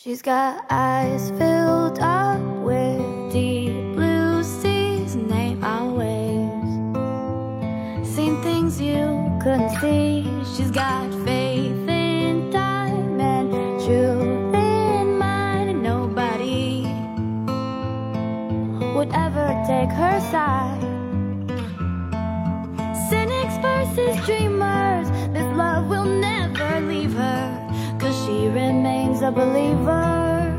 She's got eyes filled up with deep blue seas and they are. Seen things you couldn't see. She's got faith in time and truth in mind, and nobody would ever take her side. Remains a believer.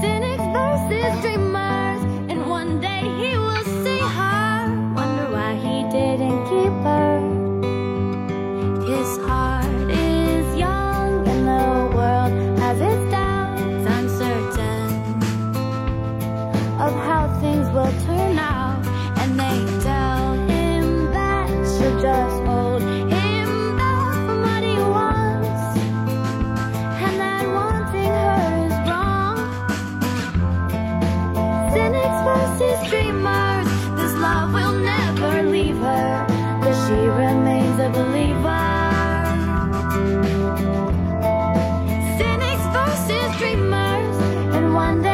Cynics versus dreamers, and one day he will see her. Wonder why he didn't keep her. His heart is young, and the world has its doubts, uncertain of how things will turn out. And they tell him that she'll just believer. Cynics versus dreamers, and one day.